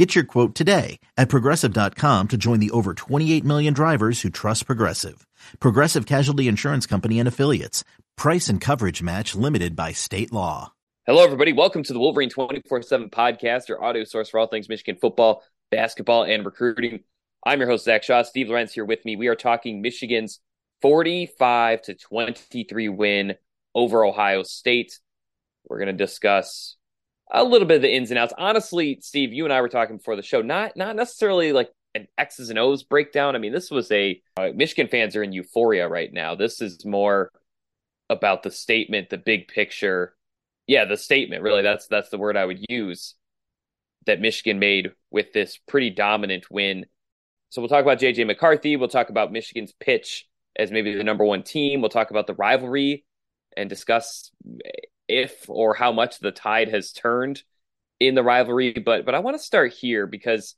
Get your quote today at progressive.com to join the over 28 million drivers who trust Progressive. Progressive Casualty Insurance Company and Affiliates. Price and coverage match limited by state law. Hello, everybody. Welcome to the Wolverine 24 7 podcast, your audio source for all things Michigan football, basketball, and recruiting. I'm your host, Zach Shaw. Steve Lorenz here with me. We are talking Michigan's 45 to 23 win over Ohio State. We're going to discuss a little bit of the ins and outs. Honestly, Steve, you and I were talking before the show, not not necessarily like an X's and O's breakdown. I mean, this was a uh, Michigan fans are in euphoria right now. This is more about the statement, the big picture. Yeah, the statement, really. That's that's the word I would use that Michigan made with this pretty dominant win. So we'll talk about JJ McCarthy, we'll talk about Michigan's pitch as maybe the number 1 team. We'll talk about the rivalry and discuss if or how much the tide has turned in the rivalry. But but I want to start here because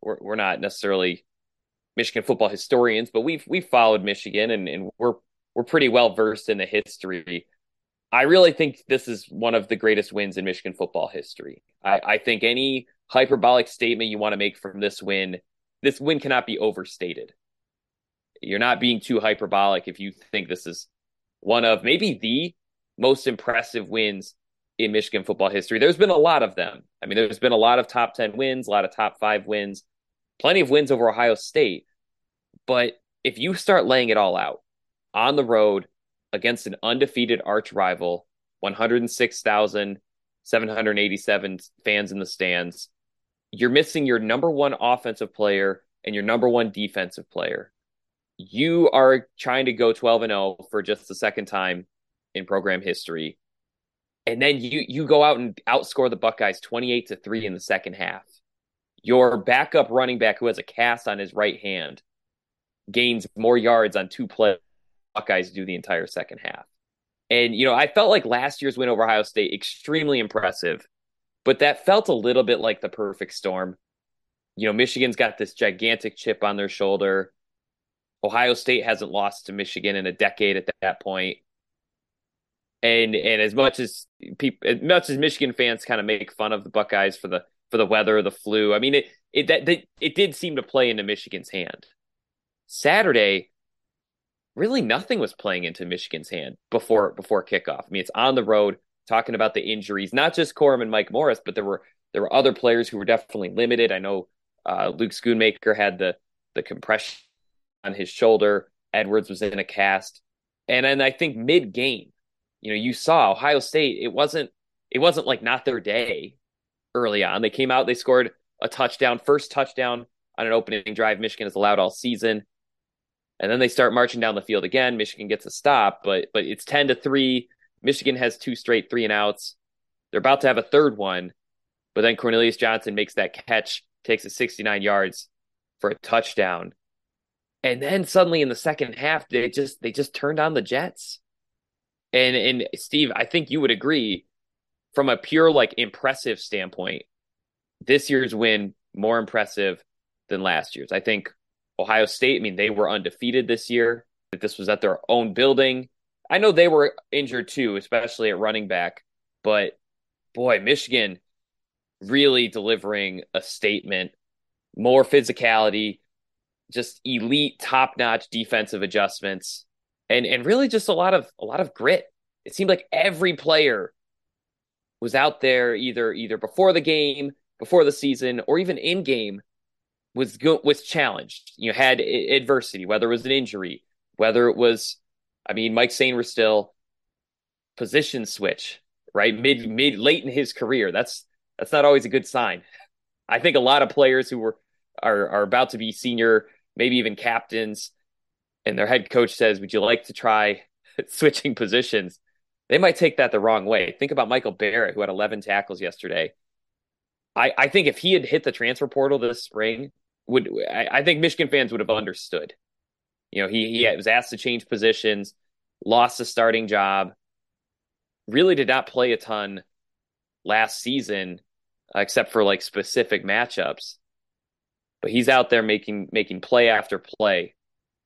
we're we're not necessarily Michigan football historians, but we've we've followed Michigan and, and we're we're pretty well versed in the history. I really think this is one of the greatest wins in Michigan football history. I, I think any hyperbolic statement you want to make from this win, this win cannot be overstated. You're not being too hyperbolic if you think this is one of maybe the most impressive wins in Michigan football history. There's been a lot of them. I mean, there's been a lot of top 10 wins, a lot of top five wins, plenty of wins over Ohio State. But if you start laying it all out on the road against an undefeated arch rival, 106,787 fans in the stands, you're missing your number one offensive player and your number one defensive player. You are trying to go 12 and 0 for just the second time in program history. And then you you go out and outscore the Buckeyes 28 to 3 in the second half. Your backup running back who has a cast on his right hand gains more yards on two plays Buckeyes do the entire second half. And you know, I felt like last year's win over Ohio State extremely impressive, but that felt a little bit like the perfect storm. You know, Michigan's got this gigantic chip on their shoulder. Ohio State hasn't lost to Michigan in a decade at that point and and as much as people, as much as Michigan fans kind of make fun of the Buckeyes for the for the weather, the flu. I mean, it it that, that it did seem to play into Michigan's hand. Saturday, really nothing was playing into Michigan's hand before before kickoff. I mean, it's on the road. Talking about the injuries, not just Corum and Mike Morris, but there were there were other players who were definitely limited. I know uh, Luke Schoonmaker had the the compression on his shoulder. Edwards was in a cast, and then I think mid game, you know, you saw Ohio State, it wasn't it wasn't like not their day early on. They came out, they scored a touchdown, first touchdown on an opening drive Michigan has allowed all season. And then they start marching down the field again. Michigan gets a stop, but but it's 10 to 3. Michigan has two straight three and outs. They're about to have a third one, but then Cornelius Johnson makes that catch, takes it 69 yards for a touchdown. And then suddenly in the second half, they just they just turned on the Jets. And and Steve, I think you would agree from a pure like impressive standpoint, this year's win more impressive than last year's. I think Ohio State, I mean, they were undefeated this year. That this was at their own building. I know they were injured too, especially at running back, but boy, Michigan really delivering a statement, more physicality, just elite top-notch defensive adjustments and and really just a lot of a lot of grit. It seemed like every player was out there either either before the game, before the season, or even in game was go- was challenged. You had adversity, whether it was an injury, whether it was, I mean, Mike still position switch, right mid mid late in his career. That's that's not always a good sign. I think a lot of players who were are are about to be senior, maybe even captains, and their head coach says, Would you like to try switching positions? They might take that the wrong way. Think about Michael Barrett, who had 11 tackles yesterday. I, I think if he had hit the transfer portal this spring, would I, I think Michigan fans would have understood. You know, he he was asked to change positions. lost a starting job, really did not play a ton last season, uh, except for like specific matchups. But he's out there making making play after play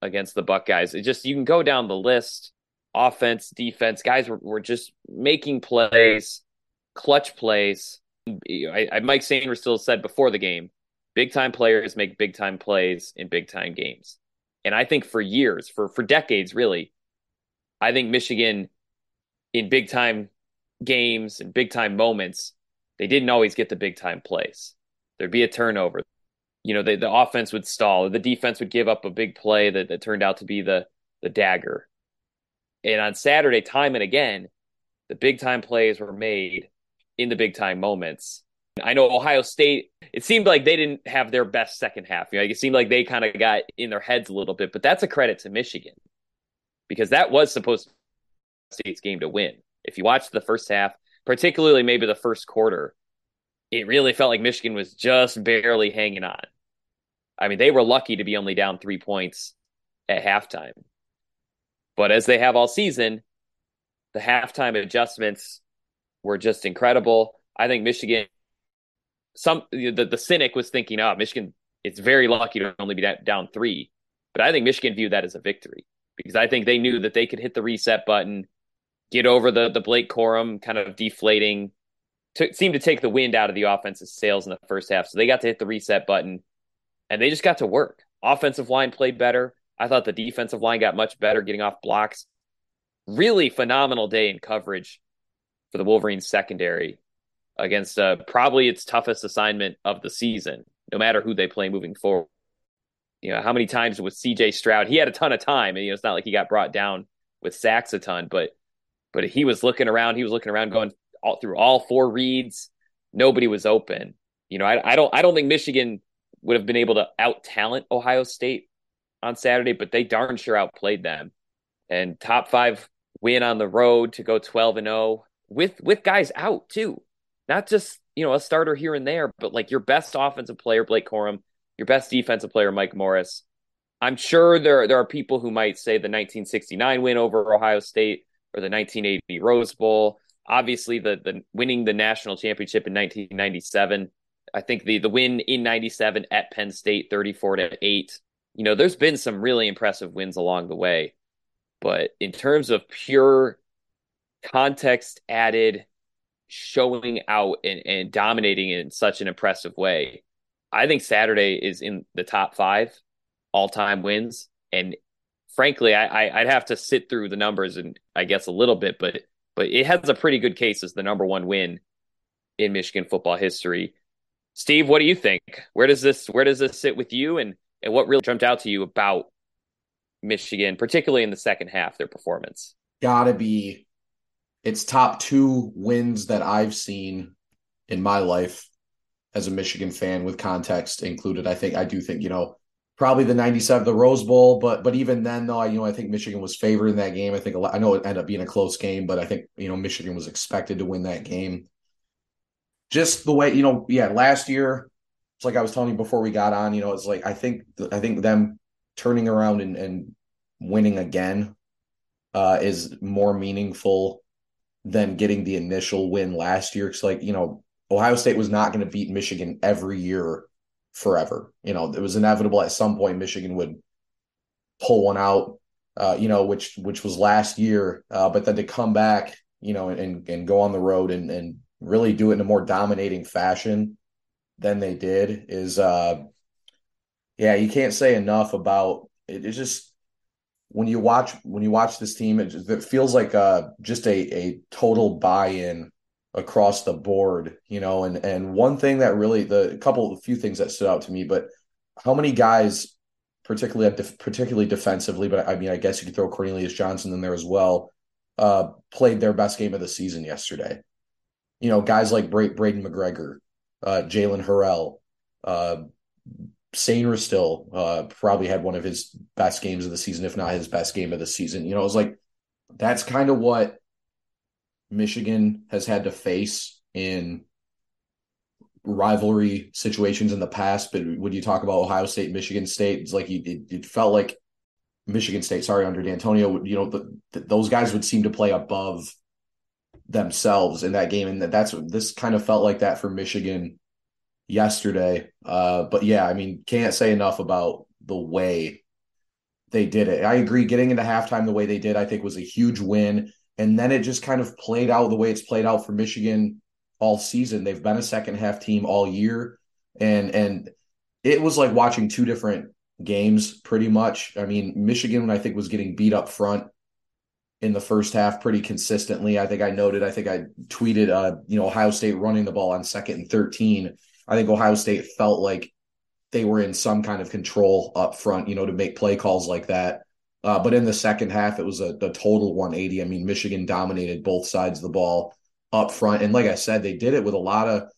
against the Buckeyes. It just you can go down the list, offense, defense, guys were, were just making plays, clutch plays. I, I Mike Sainristil said before the game, big time players make big time plays in big time games. And I think for years, for for decades, really, I think Michigan in big time games and big time moments, they didn't always get the big time plays. There'd be a turnover. You know, the, the offense would stall. The defense would give up a big play that, that turned out to be the the dagger. And on Saturday, time and again, the big time plays were made in the big time moments. I know Ohio State, it seemed like they didn't have their best second half. You know, it seemed like they kind of got in their heads a little bit, but that's a credit to Michigan because that was supposed to be State's game to win. If you watch the first half, particularly maybe the first quarter, it really felt like Michigan was just barely hanging on. I mean, they were lucky to be only down three points at halftime. But as they have all season, the halftime adjustments were just incredible. I think Michigan, some the, the cynic was thinking, oh, Michigan, it's very lucky to only be down three. But I think Michigan viewed that as a victory because I think they knew that they could hit the reset button, get over the the Blake Corum kind of deflating, to, seemed to take the wind out of the offensive sails in the first half. So they got to hit the reset button, and they just got to work. Offensive line played better. I thought the defensive line got much better, getting off blocks. Really phenomenal day in coverage for the Wolverines secondary against uh, probably its toughest assignment of the season, no matter who they play moving forward. You know, how many times with CJ Stroud? He had a ton of time, and you know, it's not like he got brought down with sacks a ton, but but he was looking around. He was looking around, going all through all four reads. Nobody was open. You know, I, I don't I don't think Michigan would have been able to out talent Ohio State on Saturday, but they darn sure outplayed them. And top five win on the road to go twelve and zero oh with with guys out too, not just you know a starter here and there, but like your best offensive player Blake Corum, your best defensive player Mike Morris. I'm sure there there are people who might say the 1969 win over Ohio State or the 1980 Rose Bowl. Obviously, the the winning the national championship in 1997. I think the the win in 97 at Penn State 34 to 8. You know, there's been some really impressive wins along the way. But in terms of pure context added showing out and, and dominating in such an impressive way, I think Saturday is in the top five all time wins. And frankly, I, I would have to sit through the numbers and I guess a little bit, but but it has a pretty good case as the number one win in Michigan football history. Steve, what do you think? Where does this where does this sit with you and and what really jumped out to you about Michigan, particularly in the second half, their performance? Gotta be it's top two wins that I've seen in my life as a Michigan fan with context included. I think I do think, you know, probably the 97 the Rose Bowl, but but even then though, I, you know, I think Michigan was favored in that game. I think I know it ended up being a close game, but I think, you know, Michigan was expected to win that game. Just the way, you know, yeah, last year it's like I was telling you before we got on, you know, it's like I think I think them turning around and, and winning again uh, is more meaningful than getting the initial win last year. It's like, you know, Ohio State was not going to beat Michigan every year forever. You know, it was inevitable at some point Michigan would pull one out, uh, you know, which which was last year. Uh, but then to come back, you know, and and go on the road and and really do it in a more dominating fashion than they did is uh yeah, you can't say enough about it. It's just when you watch when you watch this team, it, it feels like uh, just a a total buy-in across the board, you know. And and one thing that really the couple a few things that stood out to me, but how many guys, particularly particularly defensively, but I mean, I guess you could throw Cornelius Johnson in there as well, uh, played their best game of the season yesterday. You know, guys like Bra- Braiden McGregor, uh, Jaylen Harrell, uh, Sainristil uh, probably had one of his best games of the season, if not his best game of the season. You know, it was like that's kind of what Michigan has had to face in rivalry situations in the past. But when you talk about Ohio State, Michigan State, it's like it, it felt like Michigan State, sorry, under D'Antonio, you know, the, the, those guys would seem to play above themselves in that game, and that's this kind of felt like that for Michigan yesterday. Uh, but yeah, I mean, can't say enough about the way they did it. I agree. Getting into halftime the way they did, I think, was a huge win. And then it just kind of played out the way it's played out for Michigan all season. They've been a second half team all year, and and it was like watching two different games pretty much. I mean, Michigan, I think, was getting beat up front in the first half pretty consistently. I think I noted, I think I tweeted, uh, you know, Ohio State running the ball on second and 13. I think Ohio State felt like they were in some kind of control up front, you know, to make play calls like that. Uh, but in the second half, it was a, a total 180. I mean, Michigan dominated both sides of the ball up front. And like I said, they did it with a lot of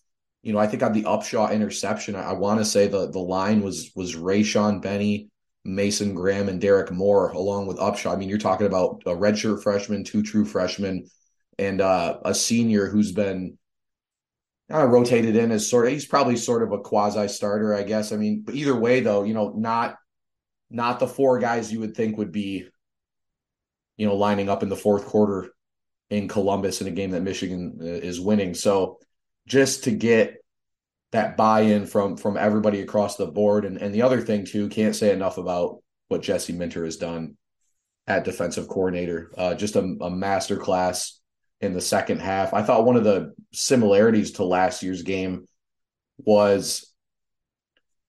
you know, I think on the Upshaw interception, I, I want to say the the line was was Rayshaun Benny, Mason Graham, and Derrick Moore, along with Upshaw. I mean, you're talking about a redshirt freshman, two true freshmen, and uh, a senior who's been kind rotated in as sort of he's probably sort of a quasi starter, I guess. I mean, but either way, though, you know, not not the four guys you would think would be, you know, lining up in the fourth quarter in Columbus in a game that Michigan uh, is winning. So just to get that buy-in from from everybody across the board. And and the other thing too, can't say enough about what Jesse Minter has done at defensive coordinator. Uh, just a, a master class in the second half. I thought one of the similarities to last year's game was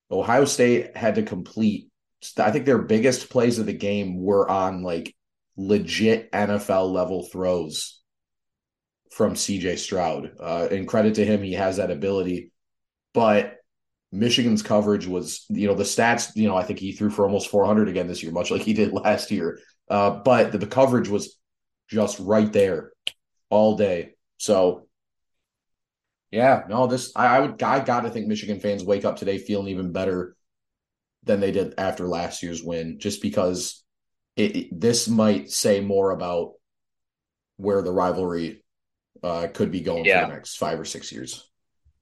Ohio State had to complete. I think their biggest plays of the game were on like legit NFL level throws from CJ Stroud. Uh, and credit to him, he has that ability. But Michigan's coverage was, you know, the stats, you know, I think he threw for almost 400 again this year, much like he did last year. Uh, but the, the coverage was just right there all day. So, yeah, no, this I, I would I got to think Michigan fans wake up today feeling even better than they did after last year's win, just because it, it, this might say more about where the rivalry uh, could be going yeah. for the next five or six years.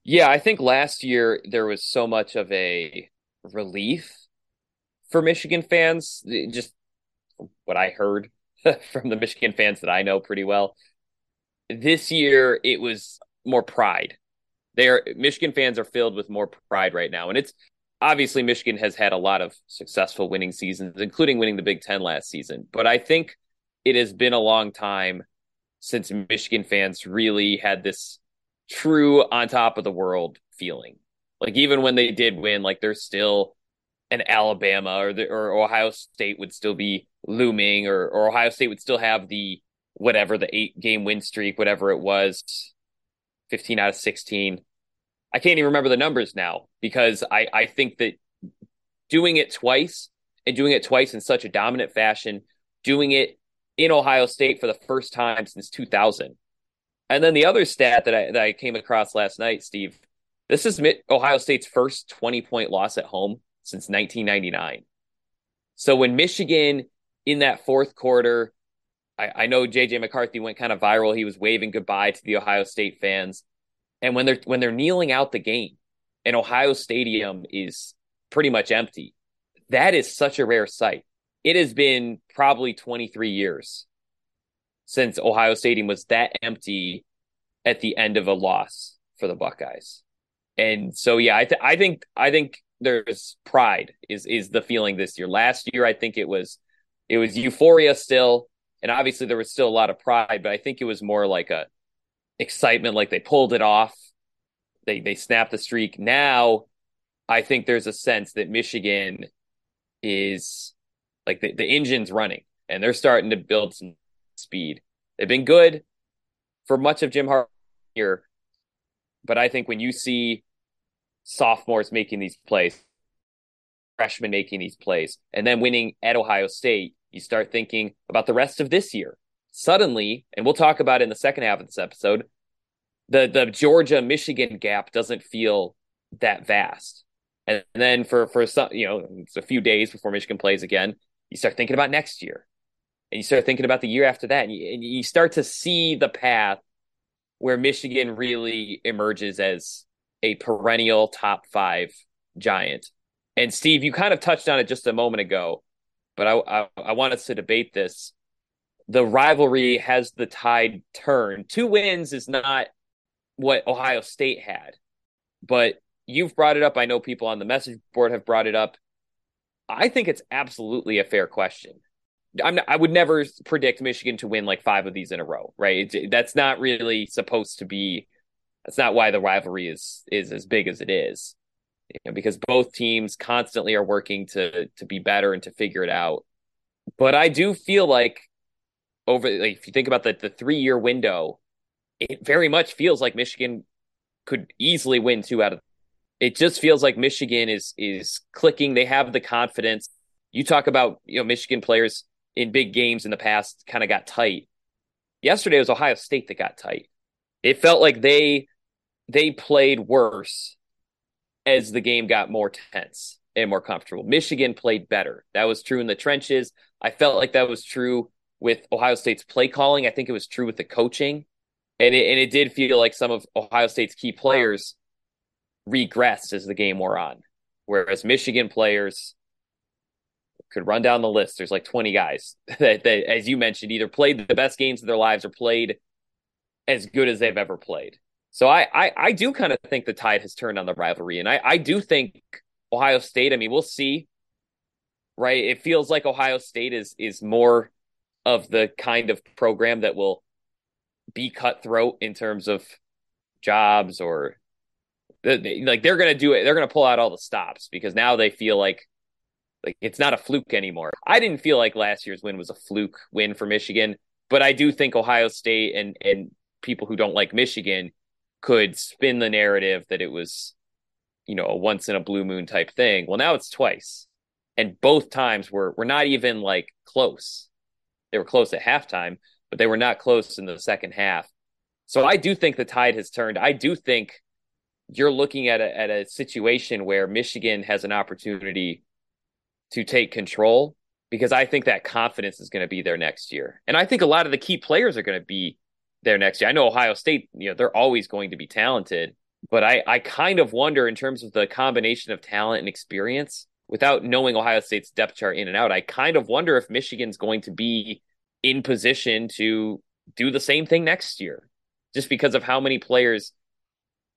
Yeah, I think last year there was so much of a relief for Michigan fans. Just what I heard from the Michigan fans that I know pretty well. This year it was more pride. They are Michigan fans are filled with more pride right now, and it's obviously Michigan has had a lot of successful winning seasons, including winning the Big Ten last season. But I think it has been a long time since Michigan fans really had this true on top of the world feeling. Like even when they did win, like there's still an Alabama or the, or Ohio State would still be looming, or or Ohio State would still have the whatever the eight game win streak, whatever it was, fifteen out of sixteen. I can't even remember the numbers now because I I think that doing it twice and doing it twice in such a dominant fashion, doing it in Ohio State for the first time since 2000. And then the other stat that I that I came across last night, Steve, this is Ohio State's first 20 point loss at home since 1999. So when Michigan in that fourth quarter, I, I know JJ McCarthy went kind of viral. He was waving goodbye to the Ohio State fans. And when they're when they're kneeling out the game and Ohio Stadium is pretty much empty, that is such a rare sight it has been probably 23 years since Ohio Stadium was that empty at the end of a loss for the Buckeyes. And so yeah, I, th- I think I think there's pride is is the feeling this year. Last year I think it was it was euphoria still and obviously there was still a lot of pride, but I think it was more like a excitement like they pulled it off. They they snapped the streak. Now I think there's a sense that Michigan is like the, the engine's running and they're starting to build some speed. They've been good for much of Jim Harbaugh here, but I think when you see sophomores making these plays, freshmen making these plays, and then winning at Ohio State, you start thinking about the rest of this year. Suddenly, and we'll talk about it in the second half of this episode, the the Georgia Michigan gap doesn't feel that vast. And then for for some, you know, it's a few days before Michigan plays again you start thinking about next year and you start thinking about the year after that and you, and you start to see the path where michigan really emerges as a perennial top five giant and steve you kind of touched on it just a moment ago but I, I, I want us to debate this. The rivalry has the tide turned. Two wins is not what Ohio State had, but you've brought it up. I know people on the message board have brought it up. I think it's absolutely a fair question. Not, I would never predict Michigan to win like five of these in a row, right? It's, that's not really supposed to be. That's not why the rivalry is is as big as it is, you know, because both teams constantly are working to to be better and to figure it out. But I do feel like over like if you think about the the three year window, it very much feels like Michigan could easily win two out of. It just feels like Michigan is is clicking. They have the confidence. You talk about you know Michigan players in big games in the past kind of got tight. Yesterday was Ohio State that got tight. It felt like they they played worse as the game got more tense and more comfortable. Michigan played better. That was true in the trenches. I felt like that was true with Ohio State's play calling. I think it was true with the coaching. And it, and it did feel like some of Ohio State's key players regressed as the game wore on. Whereas Michigan players could run down the list. There's like 20 guys that, that, as you mentioned, either played the best games of their lives or played as good as they've ever played. So I I, I do kind of think the tide has turned on the rivalry, and I I do think Ohio State. I mean, we'll see. Right, it feels like Ohio State is is more of the kind of program that will be cutthroat in terms of jobs or like they're going to do it. They're going to pull out all the stops because now they feel like like it's not a fluke anymore. I didn't feel like last year's win was a fluke win for Michigan, but I do think Ohio State and and people who don't like Michigan could spin the narrative that it was, you know, a once in a blue moon type thing. Well, now it's twice. And both times were were not even like close. They were close at halftime, but they were not close in the second half. So I do think the tide has turned. I do think you're looking at a at a situation where Michigan has an opportunity to take control because I think that confidence is going to be there next year. And I think a lot of the key players are going to be there next year. I know Ohio State, you know, they're always going to be talented, but I, I kind of wonder in terms of the combination of talent and experience without knowing Ohio State's depth chart in and out. I kind of wonder if Michigan's going to be in position to do the same thing next year just because of how many players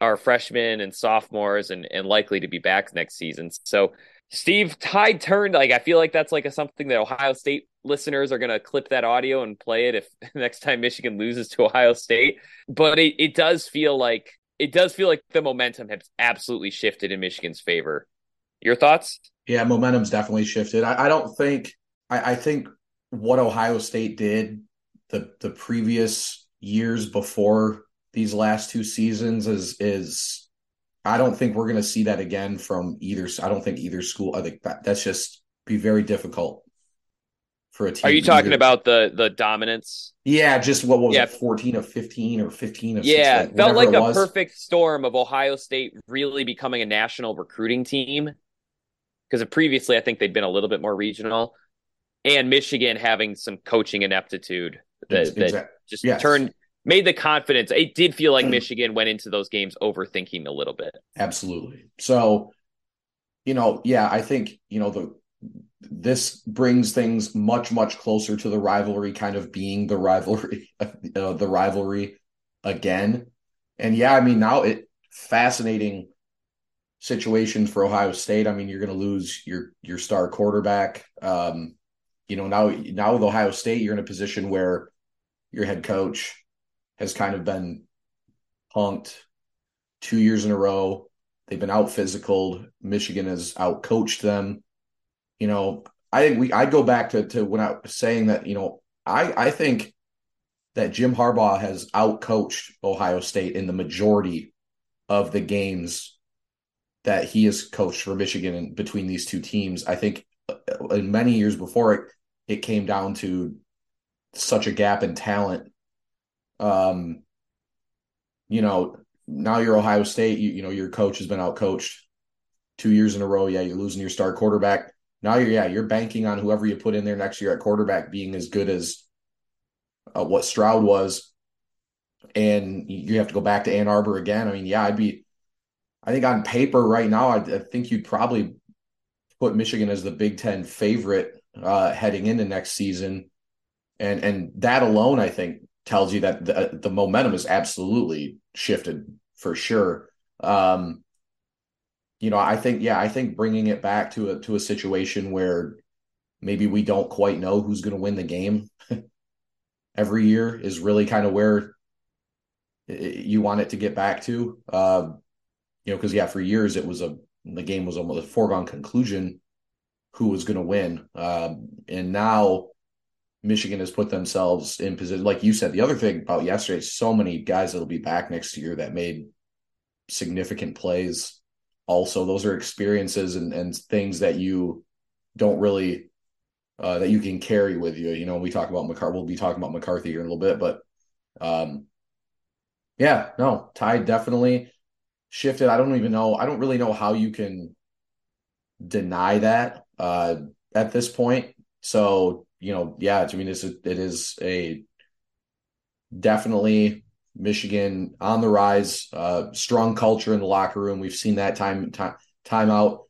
are freshmen and sophomores and, and likely to be back next season. So Steve, tide turned. Like I feel like that's like a something that Ohio State listeners are gonna clip that audio and play it if next time Michigan loses to Ohio State. But it, it does feel like it does feel like the momentum has absolutely shifted in Michigan's favor. Your thoughts? Yeah, momentum's definitely shifted. I, I don't think I, I think what Ohio State did the the previous years before these last two seasons is is I don't think we're going to see that again from either. I don't think either school. I think that, that's just be very difficult for a team. Are you talking either. about the the dominance? Yeah, just what was yeah. it, fourteen of fifteen or fifteen of yeah, 16, felt like a perfect storm of Ohio State really becoming a national recruiting team. Because previously, I think they'd been a little bit more regional, and Michigan having some coaching ineptitude that, exactly. that just yes. turned made the confidence. It did feel like Michigan went into those games overthinking a little bit. Absolutely. So, you know, yeah, I think, you know, the this brings things much much closer to the rivalry kind of being the rivalry uh, the rivalry again. And yeah, I mean, now it fascinating situation for Ohio State. I mean, you're going to lose your your star quarterback. Um, you know, now now with Ohio State, you're in a position where your head coach has kind of been punked two years in a row. They've been out physical. Michigan has out coached them. You know, I think we I'd go back to to when I was saying that, you know, I I think that Jim Harbaugh has out coached Ohio State in the majority of the games that he has coached for Michigan and between these two teams. I think uh, in many years before it it came down to such a gap in talent um, you know, now you're Ohio State. You, you know, your coach has been out coached two years in a row. Yeah, you're losing your star quarterback. Now you're yeah, you're banking on whoever you put in there next year at quarterback being as good as uh, what Stroud was, and you have to go back to Ann Arbor again. I mean, yeah, I'd be. I think on paper right now, I, I think you'd probably put Michigan as the Big Ten favorite uh, heading into next season, and and that alone, I think, tells you that the, the momentum is absolutely shifted for sure. Um, you know, I think, yeah, I think bringing it back to a to a situation where maybe we don't quite know who's going to win the game every year is really kind of where you want it to get back to. Uh, you know, because yeah, for years it was a the game was almost a foregone conclusion who was going to win, um, and now Michigan has put themselves in position. Like you said, the other thing about yesterday, so many guys that'll be back next year that made significant plays. Also, those are experiences and, and things that you don't really uh, that you can carry with you. You know, we talk about McCarthy. We'll be talking about McCarthy here in a little bit, but um, yeah, no, Tide definitely shifted. I don't even know. I don't really know how you can deny that uh, at this point. So you know, yeah, I mean, it's a, it is a definitely Michigan on the rise. Uh, strong culture in the locker room. We've seen that time time time out,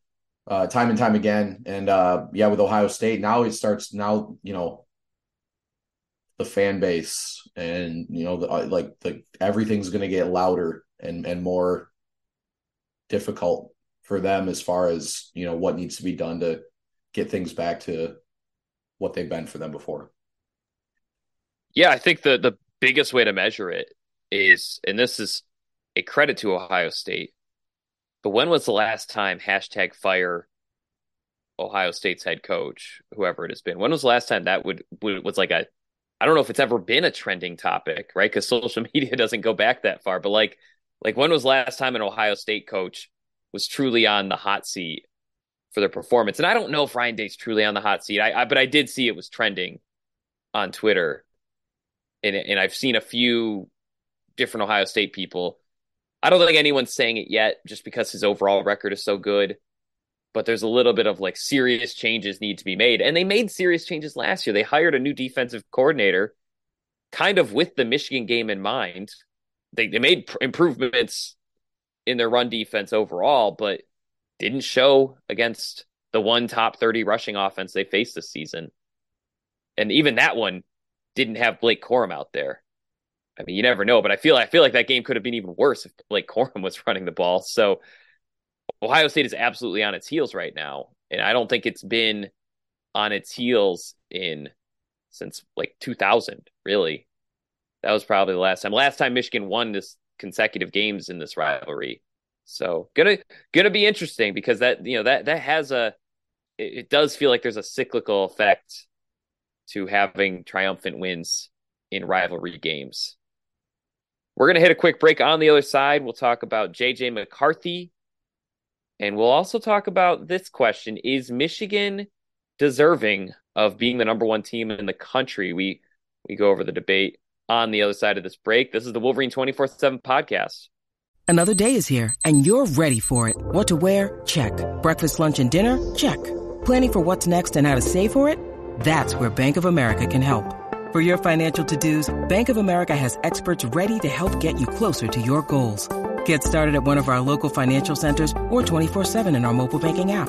uh, time and time again. And uh, yeah, with Ohio State now it starts now. You know, the fan base and you know the, uh, like the everything's going to get louder and and more difficult for them as far as you know what needs to be done to get things back to what they've been for them before. Yeah, I think the the biggest way to measure it is, and this is a credit to Ohio State, but when was the last time hashtag fire Ohio State's head coach, whoever it has been? When was the last time that would, would was like a I don't know if it's ever been a trending topic, right? Because social media doesn't go back that far. But like, like when was last time an Ohio State coach was truly on the hot seat for their performance? And I don't know if Ryan Day's truly on the hot seat. I, I but I did see it was trending on Twitter, and and I've seen a few different Ohio State people. I don't think anyone's saying it yet, just because his overall record is so good but there's a little bit of like serious changes need to be made. And they made serious changes last year. They hired a new defensive coordinator kind of with the Michigan game in mind. They, they made pr- improvements in their run defense overall, but didn't show against the one top 30 rushing offense they faced this season. And even that one didn't have Blake Corum out there. I mean, you never know, but I feel I feel like that game could have been even worse if Blake Corum was running the ball. So Ohio State is absolutely on its heels right now, and I don't think it's been on its heels in since like 2000. Really, that was probably the last time. Last time Michigan won this consecutive games in this rivalry. So gonna gonna be interesting because that you know that that has a it, it does feel like there's a cyclical effect to having triumphant wins in rivalry games. We're to hit a quick break on the other side. We'll talk about JJ McCarthy and we'll also talk about this question Is Michigan deserving of being the number one team in the country? We we go over the debate on the other side of this break. This is the Wolverine 24 7 podcast. Another day is here, and you're ready for it. What to wear? Check. Breakfast, lunch, and dinner? Check. Planning for what's next and how to save for it? That's where Bank of America can help. For your financial to dos, Bank of America has experts ready to help get you closer to your goals. Get started at one of our local financial centers or 24-7 in our mobile banking app.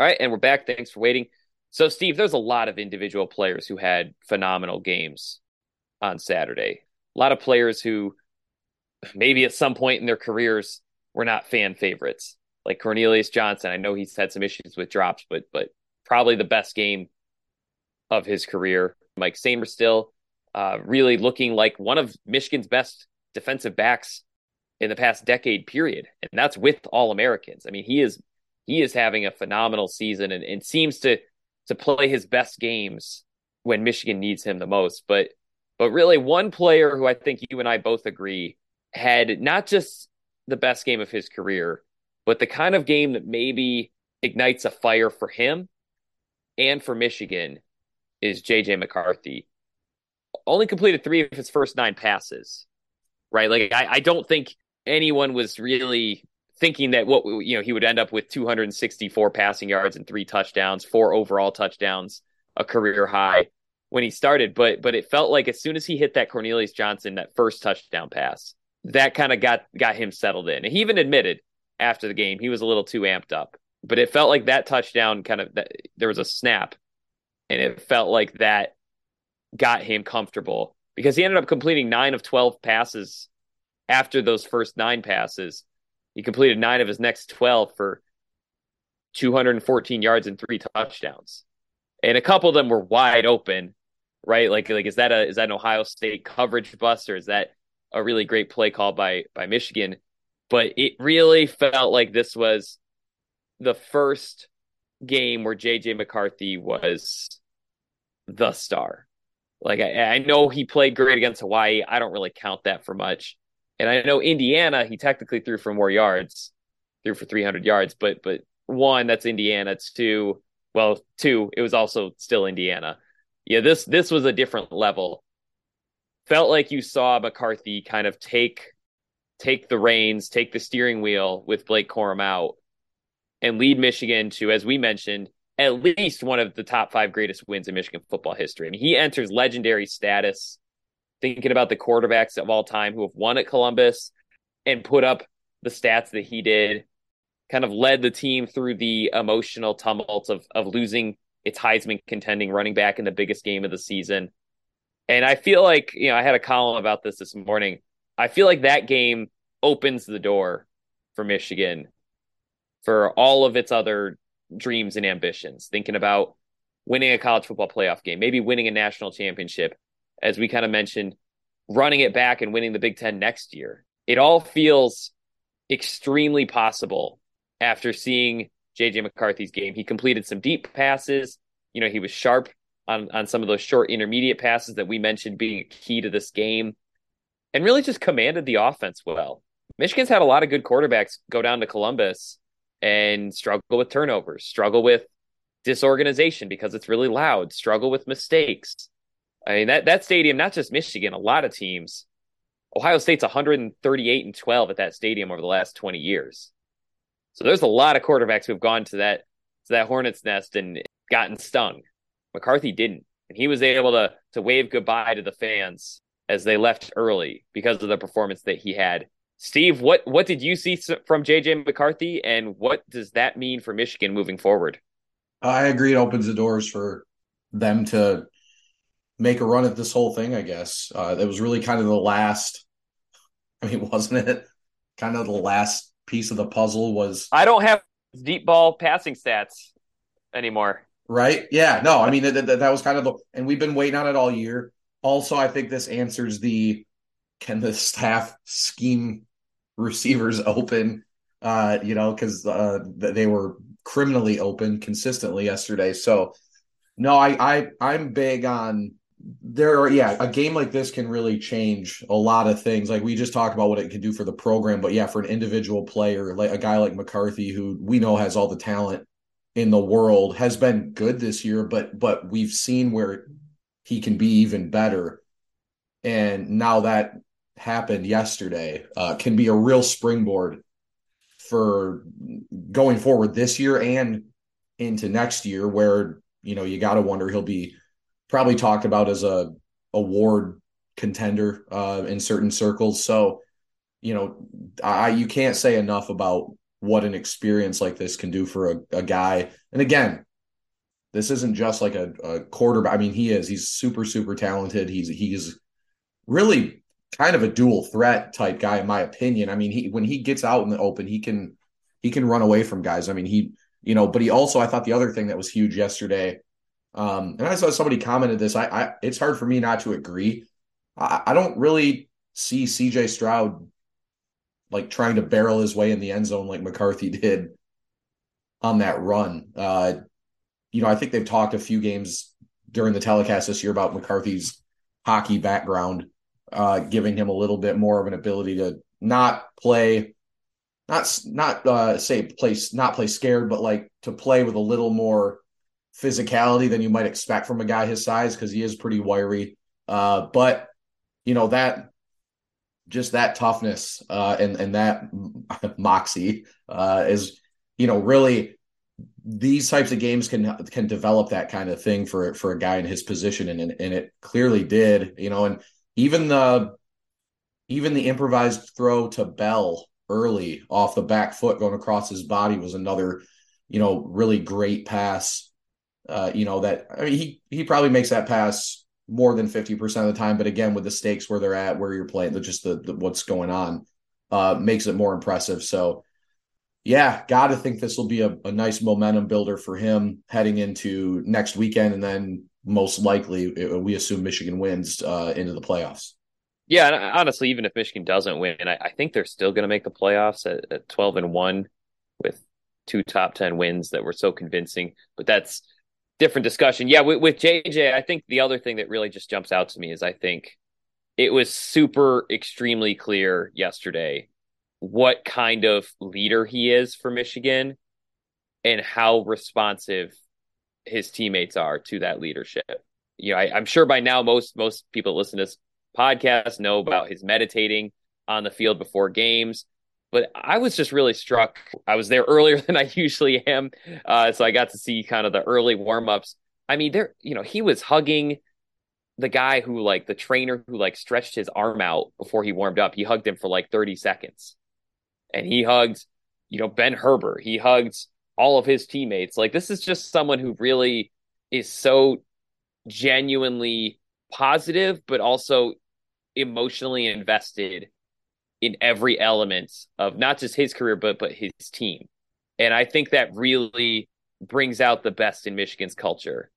All right, and we're back. Thanks for waiting. So, Steve, there's a lot of individual players who had phenomenal games on Saturday. A lot of players who maybe at some point in their careers were not fan favorites, like Cornelius Johnson. I know he's had some issues with drops, but but probably the best game of his career. Mike Sainristil, uh, really looking like one of Michigan's best defensive backs in the past decade period, and that's with all Americans. I mean, he is he is having a phenomenal season and, and seems to to play his best games when Michigan needs him the most. But but really one player who I think you and I both agree had not just the best game of his career, but the kind of game that maybe ignites a fire for him and for Michigan is JJ McCarthy. Only completed three of his first nine passes, right? Like, I, I don't think anyone was really thinking that what you know he would end up with 264 passing yards and three touchdowns, four overall touchdowns, a career high when he started. But but it felt like as soon as he hit that Cornelius Johnson that first touchdown pass, that kind of got got him settled in. And he even admitted after the game he was a little too amped up. But it felt like that touchdown kind of that, there was a snap, and it felt like that got him comfortable because he ended up completing nine of 12 passes after those first nine passes he completed nine of his next 12 for 214 yards and three touchdowns. And a couple of them were wide open, right? Like, like is that a is that an Ohio State coverage bust or is that a really great play call by by Michigan? But it really felt like this was the first game where JJ McCarthy was the star. Like I, I know he played great against Hawaii. I don't really count that for much. And I know Indiana, he technically threw for more yards, threw for 300 yards, but but one, that's Indiana. Two, well, two, it was also still Indiana. Yeah, this this was a different level. Felt like you saw McCarthy kind of take take the reins, take the steering wheel with Blake Corum out, and lead Michigan to, as we mentioned, at least one of the top five greatest wins in Michigan football history. I mean, he enters legendary status thinking about the quarterbacks of all time who have won at Columbus and put up the stats that he did, kind of led the team through the emotional tumult of of losing its Heisman contending running back in the biggest game of the season. And I feel like, you know, I had a column about this this morning. I feel like that game opens the door for Michigan for all of its other dreams and ambitions, thinking about winning a college football playoff game, maybe winning a national championship, as we kind of mentioned, running it back and winning the Big Ten next year. It all feels extremely possible after seeing JJ McCarthy's game. He completed some deep passes. You know, he was sharp on, on some of those short intermediate passes that we mentioned being a key to this game and really just commanded the offense well. Michigan's had a lot of good quarterbacks go down to Columbus and struggle with turnovers, struggle with disorganization because it's really loud, struggle with mistakes. I mean that that stadium, not just Michigan, a lot of teams. Ohio State's 138 and 12 at that stadium over the last 20 years. So there's a lot of quarterbacks who have gone to that to that hornet's nest and gotten stung. McCarthy didn't, and he was able to to wave goodbye to the fans as they left early because of the performance that he had. Steve, what what did you see from JJ McCarthy, and what does that mean for Michigan moving forward? I agree. It opens the doors for them to make a run at this whole thing, I guess. Uh, that was really kind of the last, I mean, wasn't it? Kind of the last piece of the puzzle was. I don't have deep ball passing stats anymore. Right? Yeah. No, I mean, that, that, that was kind of the, and we've been waiting on it all year. Also, I think this answers the can the staff scheme receivers open? Uh, you know, because uh, they were criminally open consistently yesterday. So, no, I, I I'm big on there are yeah a game like this can really change a lot of things. Like we just talked about what it can do for the program but yeah for an individual player like a guy like mccarthy who we know has all the talent in the world has been good this year but but we've seen where he can be even better. And now that happened yesterday uh, can be a real springboard for going forward this year and into next year where you know you got to wonder he'll be probably talked about as a award contender uh, in certain circles. So, you know, I you can't say enough about what an experience like this can do for a, a guy. And again, this isn't just like a, a quarterback. I mean, he is. He's super, super talented. He's he's really kind of a dual threat type guy, in my opinion. I mean, he when he gets out in the open, he can he can run away from guys. I mean, he you know, but he also I thought the other thing that was huge yesterday um, and I saw somebody commented this. I, I it's hard for me not to agree. I, I don't really see CJ Stroud like trying to barrel his way in the end zone like McCarthy did on that run. Uh, you know, I think they've talked a few games during the telecast this year about McCarthy's hockey background, uh, giving him a little bit more of an ability to not play, not not uh, say place not play scared, but like to play with a little more physicality than you might expect from a guy his size because he is pretty wiry. Uh, but you know that just that toughness uh, and and that moxie uh, is you know really these types of games can can develop that kind of thing for for a guy in his position and and it clearly did you know and even the even the improvised throw to Bell early off the back foot going across his body was another you know really great pass uh, you know that I mean he he probably makes that pass more than 50% of the time but again with the stakes where they're at where you're playing just the, the what's going on uh makes it more impressive so yeah, got to think this will be a, a, nice momentum builder for him heading into next weekend, and then most likely we assume Michigan wins uh, into the playoffs. Yeah, honestly, even if Michigan doesn't win, I, I think they're still going to make the playoffs at, at, twelve and one with two top ten wins that were so convincing. But that's different discussion. Yeah, with, with JJ, I think the other thing that really just jumps out to me is I think it was super extremely clear yesterday what kind of leader he is for Michigan and how responsive his teammates are to that leadership. You know, I, am sure by now most most people listen to this podcast know about his meditating on the field before games. But I was just really struck. I was there earlier than I usually am, uh, so I got to see kind of the early warm ups. I mean, there, you know, he was hugging the guy who, like, the trainer who, like, stretched his arm out before he warmed up. He hugged him for like 30 seconds and he hugged, you know, Ben Herbert. He hugged all of his teammates. Like this is just someone who really is so genuinely positive, but also emotionally invested in every element of not just his career, but but his team. And I think that really brings out the best in Michigan's culture.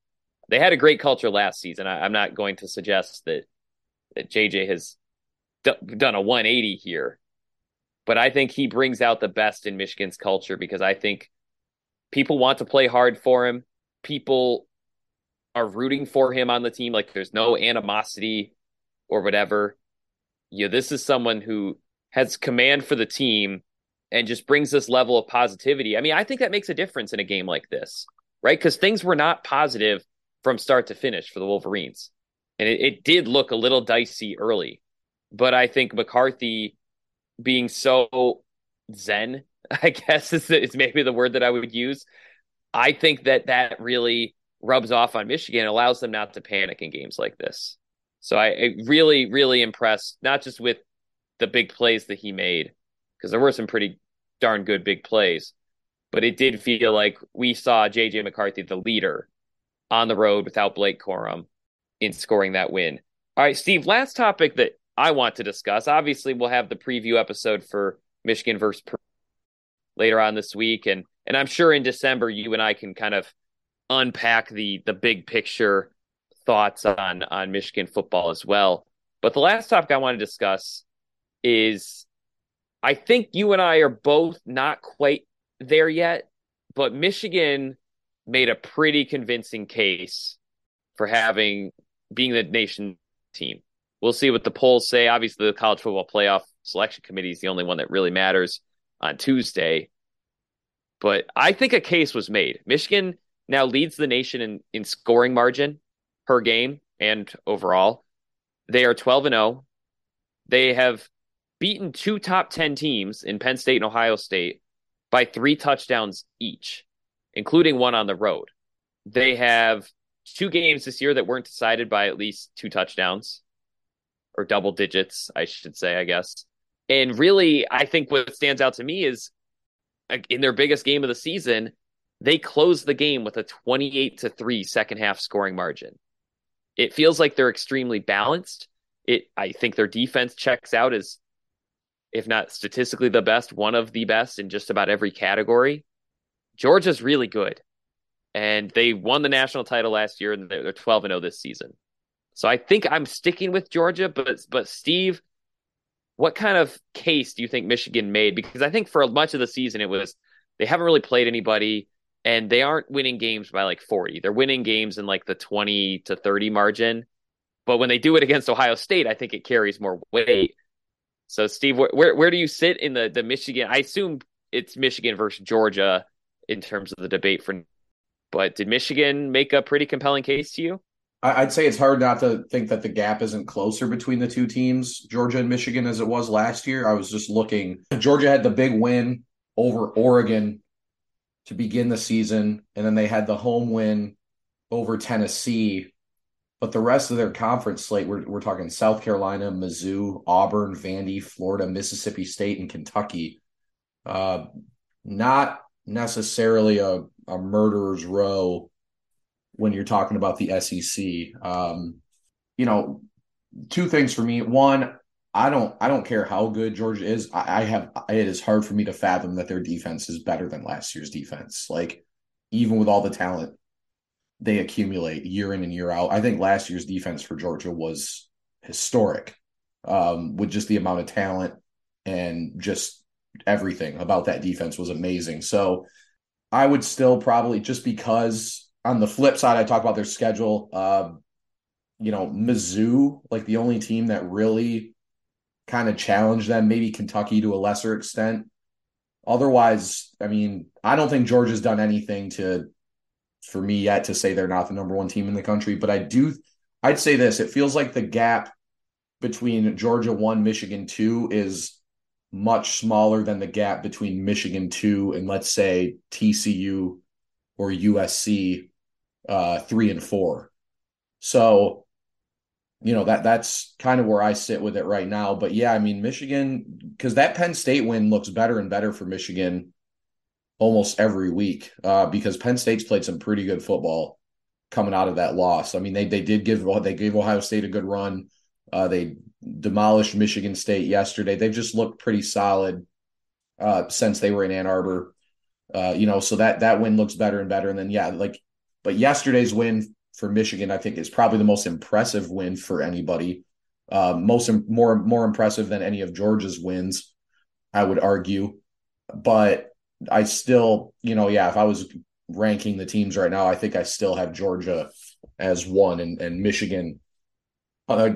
They had a great culture last season. I, am not going to suggest that that JJ has d- done a 180 here, but I think he brings out the best in Michigan's culture because I think people want to play hard for him. People are rooting for him on the team. Like there's no animosity or whatever. Yeah, this is someone who has command for the team and just brings this level of positivity. I mean, I think that makes a difference in a game like this, right? Because things were not positive from start to finish for the Wolverines. And it, it did look a little dicey early. But I think McCarthy being so zen, I guess is, is maybe the word that I would use. I think that that really rubs off on Michigan, and allows them not to panic in games like this. So I, I really, really impressed, not just with the big plays that he made, because there were some pretty darn good big plays, but it did feel like we saw JJ McCarthy, the leader, on the road without Blake Corum in scoring that win. All right, Steve, last topic that I want to discuss. Obviously, we'll have the preview episode for Michigan versus Purdue later on this week, and and I'm sure in December you and I can kind of unpack the the big picture thoughts on on Michigan football as well. But the last topic I want to discuss is I think you and I are both not quite there yet, but Michigan made a pretty convincing case for having being the nation team we'll see what the polls say. Obviously, the college football playoff selection committee is the only one that really matters on Tuesday. But I think a case was made. Michigan now leads the nation in, in scoring margin per game and overall. They are 12 and 0. They have beaten two top 10 teams in Penn State and Ohio State by three touchdowns each, including one on the road. They have two games this year that weren't decided by at least two touchdowns or double digits, I should say, I guess. And really, I think what stands out to me is in their biggest game of the season, they closed the game with a 28 to 3 second half scoring margin. It feels like they're extremely balanced. It I think their defense checks out as if not statistically the best, one of the best in just about every category. Georgia's really good. And they won the national title last year and they're 12 and 0 this season. So I think I'm sticking with Georgia, but but Steve, what kind of case do you think Michigan made? Because I think for much of the season it was they haven't really played anybody. and they aren't winning games by like 40. They're winning games in like the 20 to 30 margin. But when they do it against Ohio State, I think it carries more weight. So, Steve, where where do you sit in the the Michigan? I assume it's Michigan versus Georgia in terms of the debate for. But did Michigan make a pretty compelling case to you? I'd say it's hard not to think that the gap isn't closer between the two teams, Georgia and Michigan, as it was last year. I was just looking. Georgia had the big win over Oregon to begin the season, and then they had the home win over Tennessee. But the rest of their conference slate, we're, we're talking South Carolina, Mizzou, Auburn, Vandy, Florida, Mississippi State, and Kentucky. Uh, not necessarily a, a murderer's row when you're talking about the SEC. Um, you know, two things for me. One, I don't I don't care how good Georgia is. I, I have it is hard for me to fathom that their defense is better than last year's defense. Like even with all the talent they accumulate year in and year out. I think last year's defense for Georgia was historic. Um, with just the amount of talent and just everything about that defense was amazing. So I would still probably just because on the flip side, I talk about their schedule. Uh, you know, Mizzou, like the only team that really kind of challenged them, maybe Kentucky to a lesser extent. Otherwise, I mean, I don't think Georgia's done anything to for me yet to say they're not the number one team in the country. But I do I'd say this. It feels like the gap between Georgia one, Michigan two is much smaller than the gap between Michigan two and let's say TCU or USC uh, three and four. So, you know that that's kind of where I sit with it right now. But yeah, I mean Michigan because that Penn State win looks better and better for Michigan almost every week uh, because Penn State's played some pretty good football coming out of that loss. I mean they they did give they gave Ohio State a good run. Uh, they demolished Michigan State yesterday. They've just looked pretty solid uh, since they were in Ann Arbor. Uh, you know, so that that win looks better and better. And then yeah, like but yesterday's win for Michigan, I think, is probably the most impressive win for anybody. Uh, most more more impressive than any of Georgia's wins, I would argue. But I still, you know, yeah, if I was ranking the teams right now, I think I still have Georgia as one and, and Michigan, uh,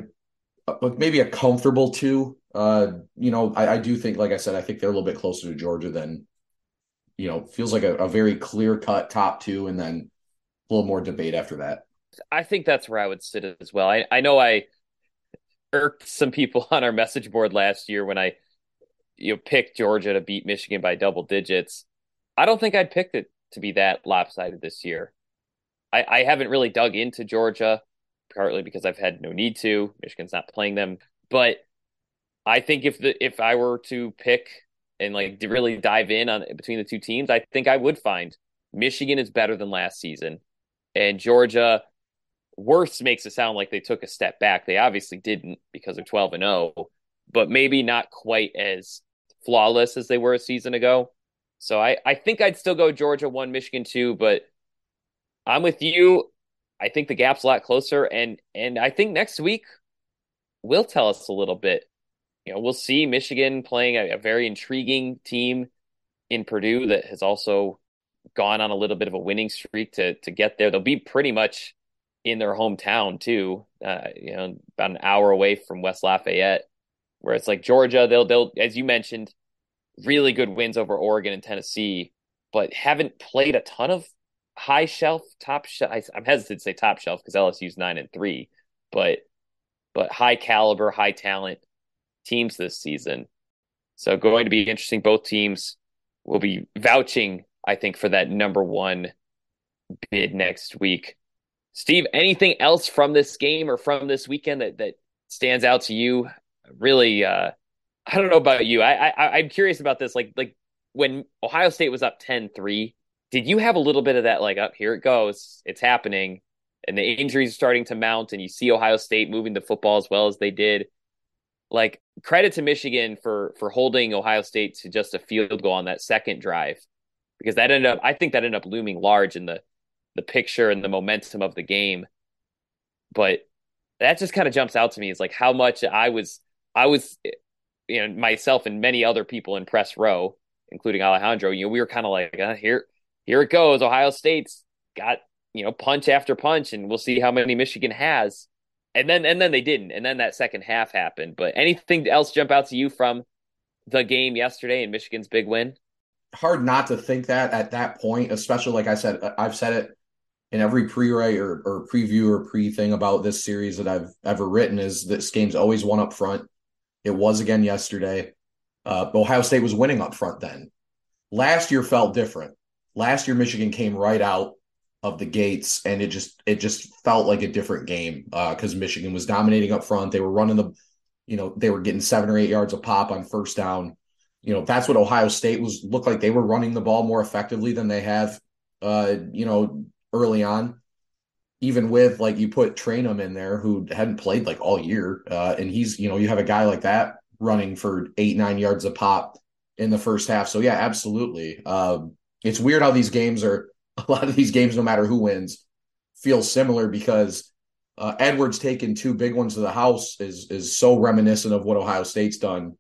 but maybe a comfortable two. Uh, you know, I, I, do think, like I said, I think they're a little bit closer to Georgia than, you know, feels like a, a very clear cut top two, and then a little more debate after that. I think that's where I would sit as well. I, I know I irked some people on our message board last year when I you know picked Georgia to beat Michigan by double digits. I don't think I'd picked it to be that lopsided this year. I, I haven't really dug into Georgia, partly because I've had no need to. Michigan's not playing them, but I think if the if I were to pick and like really dive in on between the two teams, I think I would find Michigan is better than last season. And Georgia, worse makes it sound like they took a step back. They obviously didn't because they're 12 and 0, but maybe not quite as flawless as they were a season ago. So I, I think I'd still go Georgia 1, Michigan 2, but I'm with you. I think the gap's a lot closer. And and I think next week will tell us a little bit. You know, we'll see Michigan playing a, a very intriguing team in Purdue that has also gone on a little bit of a winning streak to to get there. They'll be pretty much in their hometown too. Uh, you know, about an hour away from West Lafayette, where it's like Georgia. They'll they'll as you mentioned, really good wins over Oregon and Tennessee, but haven't played a ton of high shelf, top shelf. I'm hesitant to say top shelf because LSU's nine and three, but but high caliber, high talent teams this season. So going to be interesting. Both teams will be vouching I think, for that number one bid next week. Steve, anything else from this game or from this weekend that, that stands out to you? Really, uh, I don't know about you. I, I I'm curious about this. Like like when Ohio State was up 10-3, did you have a little bit of that like up oh, here it goes, it's happening, and the injuries starting to mount, and you see Ohio State moving the football as well as they did? Like credit to Michigan for for holding Ohio State to just a field goal on that second drive because that ended up I think that ended up looming large in the the picture and the momentum of the game. But that just kind of jumps out to me is like how much I was I was you know myself and many other people in press row, including Alejandro. You know, we were kind of like uh, here here it goes. Ohio State's got, you know, punch after punch, and we'll see how many Michigan has. And then and then they didn't. And then that second half happened. But anything else jump out to you from the game yesterday and Michigan's big win? Hard not to think that at that point, especially like I said, I've said it in every pre-write or, or preview or pre-thing about this series that I've ever written is this game's always one up front. It was again yesterday. Uh, Ohio State was winning up front then. Last year felt different. Last year, Michigan came right out of the gates, and it just it just felt like a different game because uh, Michigan was dominating up front. They were running the, you know, they were getting seven or eight yards a pop on first down. You know, that's what Ohio State was looked like. They were running the ball more effectively than they have, uh, you know, early on. Even with like you put Trayanum in there, who hadn't played like all year, uh, and he's you know you have a guy like that running for eight nine yards a pop in the first half. So yeah, absolutely. Um, it's weird how these games are a lot of these games, no matter who wins, feel similar because uh, Edwards taking two big ones to the house is is so reminiscent of what Ohio State's done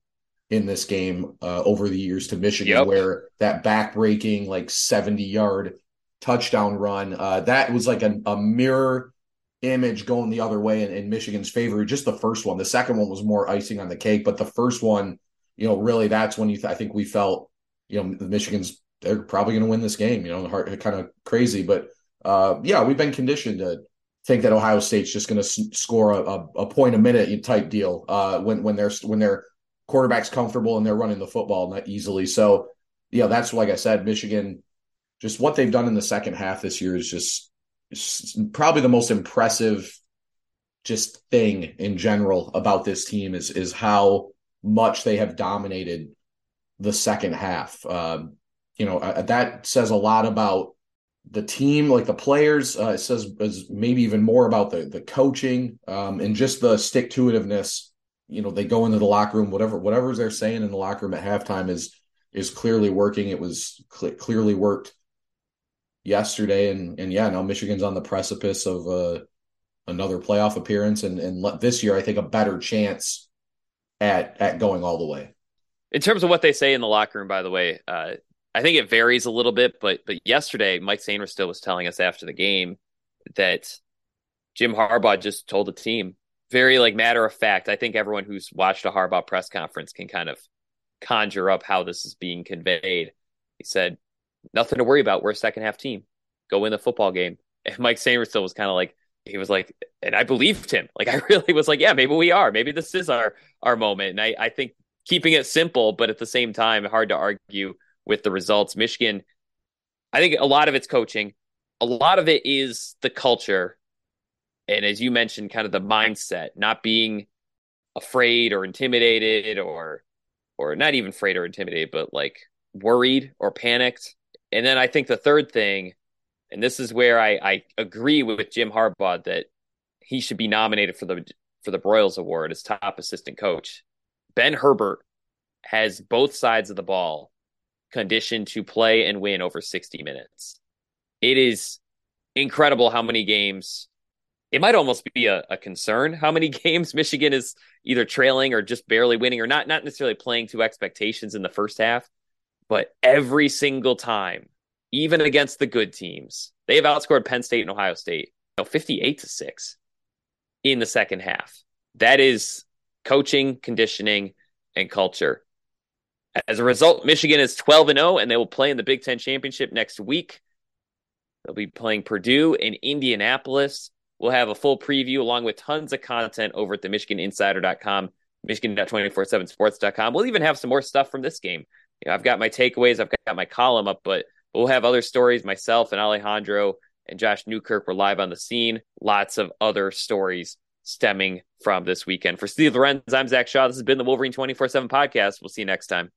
in this game uh, over the years to Michigan, yep. where that back-breaking like seventy yard touchdown run uh, that was like a, a, mirror image going the other way in, in Michigan's favor. Just the first one, the second one was more icing on the cake, but the first one, you know, really that's when you th- I think we felt you know the Michigan's they're probably going to win this game. You know, heart kind of crazy, but uh, yeah, we've been conditioned to think that Ohio State's just going to s- score a, a, a, point a minute type deal uh, when when they're when their quarterback's comfortable and they're running the football not easily. So yeah, that's like I said, Michigan. Just what they've done in the second half this year is just probably the most impressive just thing in general about this team is is how much they have dominated the second half. Um, you know uh, that says a lot about the team, like the players. Uh, it says maybe even more about the the coaching um, and just the stick to itiveness. You know, they go into the locker room, whatever whatever they're saying in the locker room at halftime is is clearly working. It was cl- clearly worked yesterday, and and yeah, now Michigan's on the precipice of uh, another playoff appearance, and and this year I think a better chance at at going all the way. In terms of what they say in the locker room, by the way, uh, I think it varies a little bit, but but yesterday Mike Sainristil was telling us after the game that Jim Harbaugh just told the team very like matter of fact. I think everyone who's watched a Harbaugh press conference can kind of conjure up how this is being conveyed. He said, "Nothing to worry about. We're a second half team. Go win the football game." And Mike Sainristil was kind of like he was like, and I believed him. Like I really was like, yeah, maybe we are. Maybe this is our our moment. And I I think keeping it simple, but at the same time, hard to argue with the results. Michigan, I think a lot of it's coaching, a lot of it is the culture. And as you mentioned, kind of the mindset, not being afraid or intimidated or or not even afraid or intimidated, but like worried or panicked. And then I think the third thing, and this is where I, I agree with Jim Harbaugh that he should be nominated for the for the Broyles Award as top assistant coach. Ben Herbert has both sides of the ball conditioned to play and win over 60 minutes. It is incredible how many games it might almost be a, a, concern how many games Michigan is either trailing or just barely winning or not not necessarily playing to expectations in the first half, but every single time, even against the good teams, they have outscored Penn State and Ohio State, you know, 58 to 6 in the second half. That is coaching, conditioning, and culture. As a result, Michigan is 12 and 0, and they will play in the Big Ten Championship next week. They'll be playing Purdue in Indianapolis. We'll have a full preview along with tons of content over at the MichiganInsider.com, Michigan.247sports.com. We'll even have some more stuff from this game. You know, I've got my takeaways, I've got my column up, but we'll have other stories. Myself and Alejandro and Josh Newkirk were live on the scene. Lots of other stories stemming from this weekend. For Steve Lorenz, I'm Zach Shaw. This has been the Wolverine 24 7 podcast. We'll see you next time.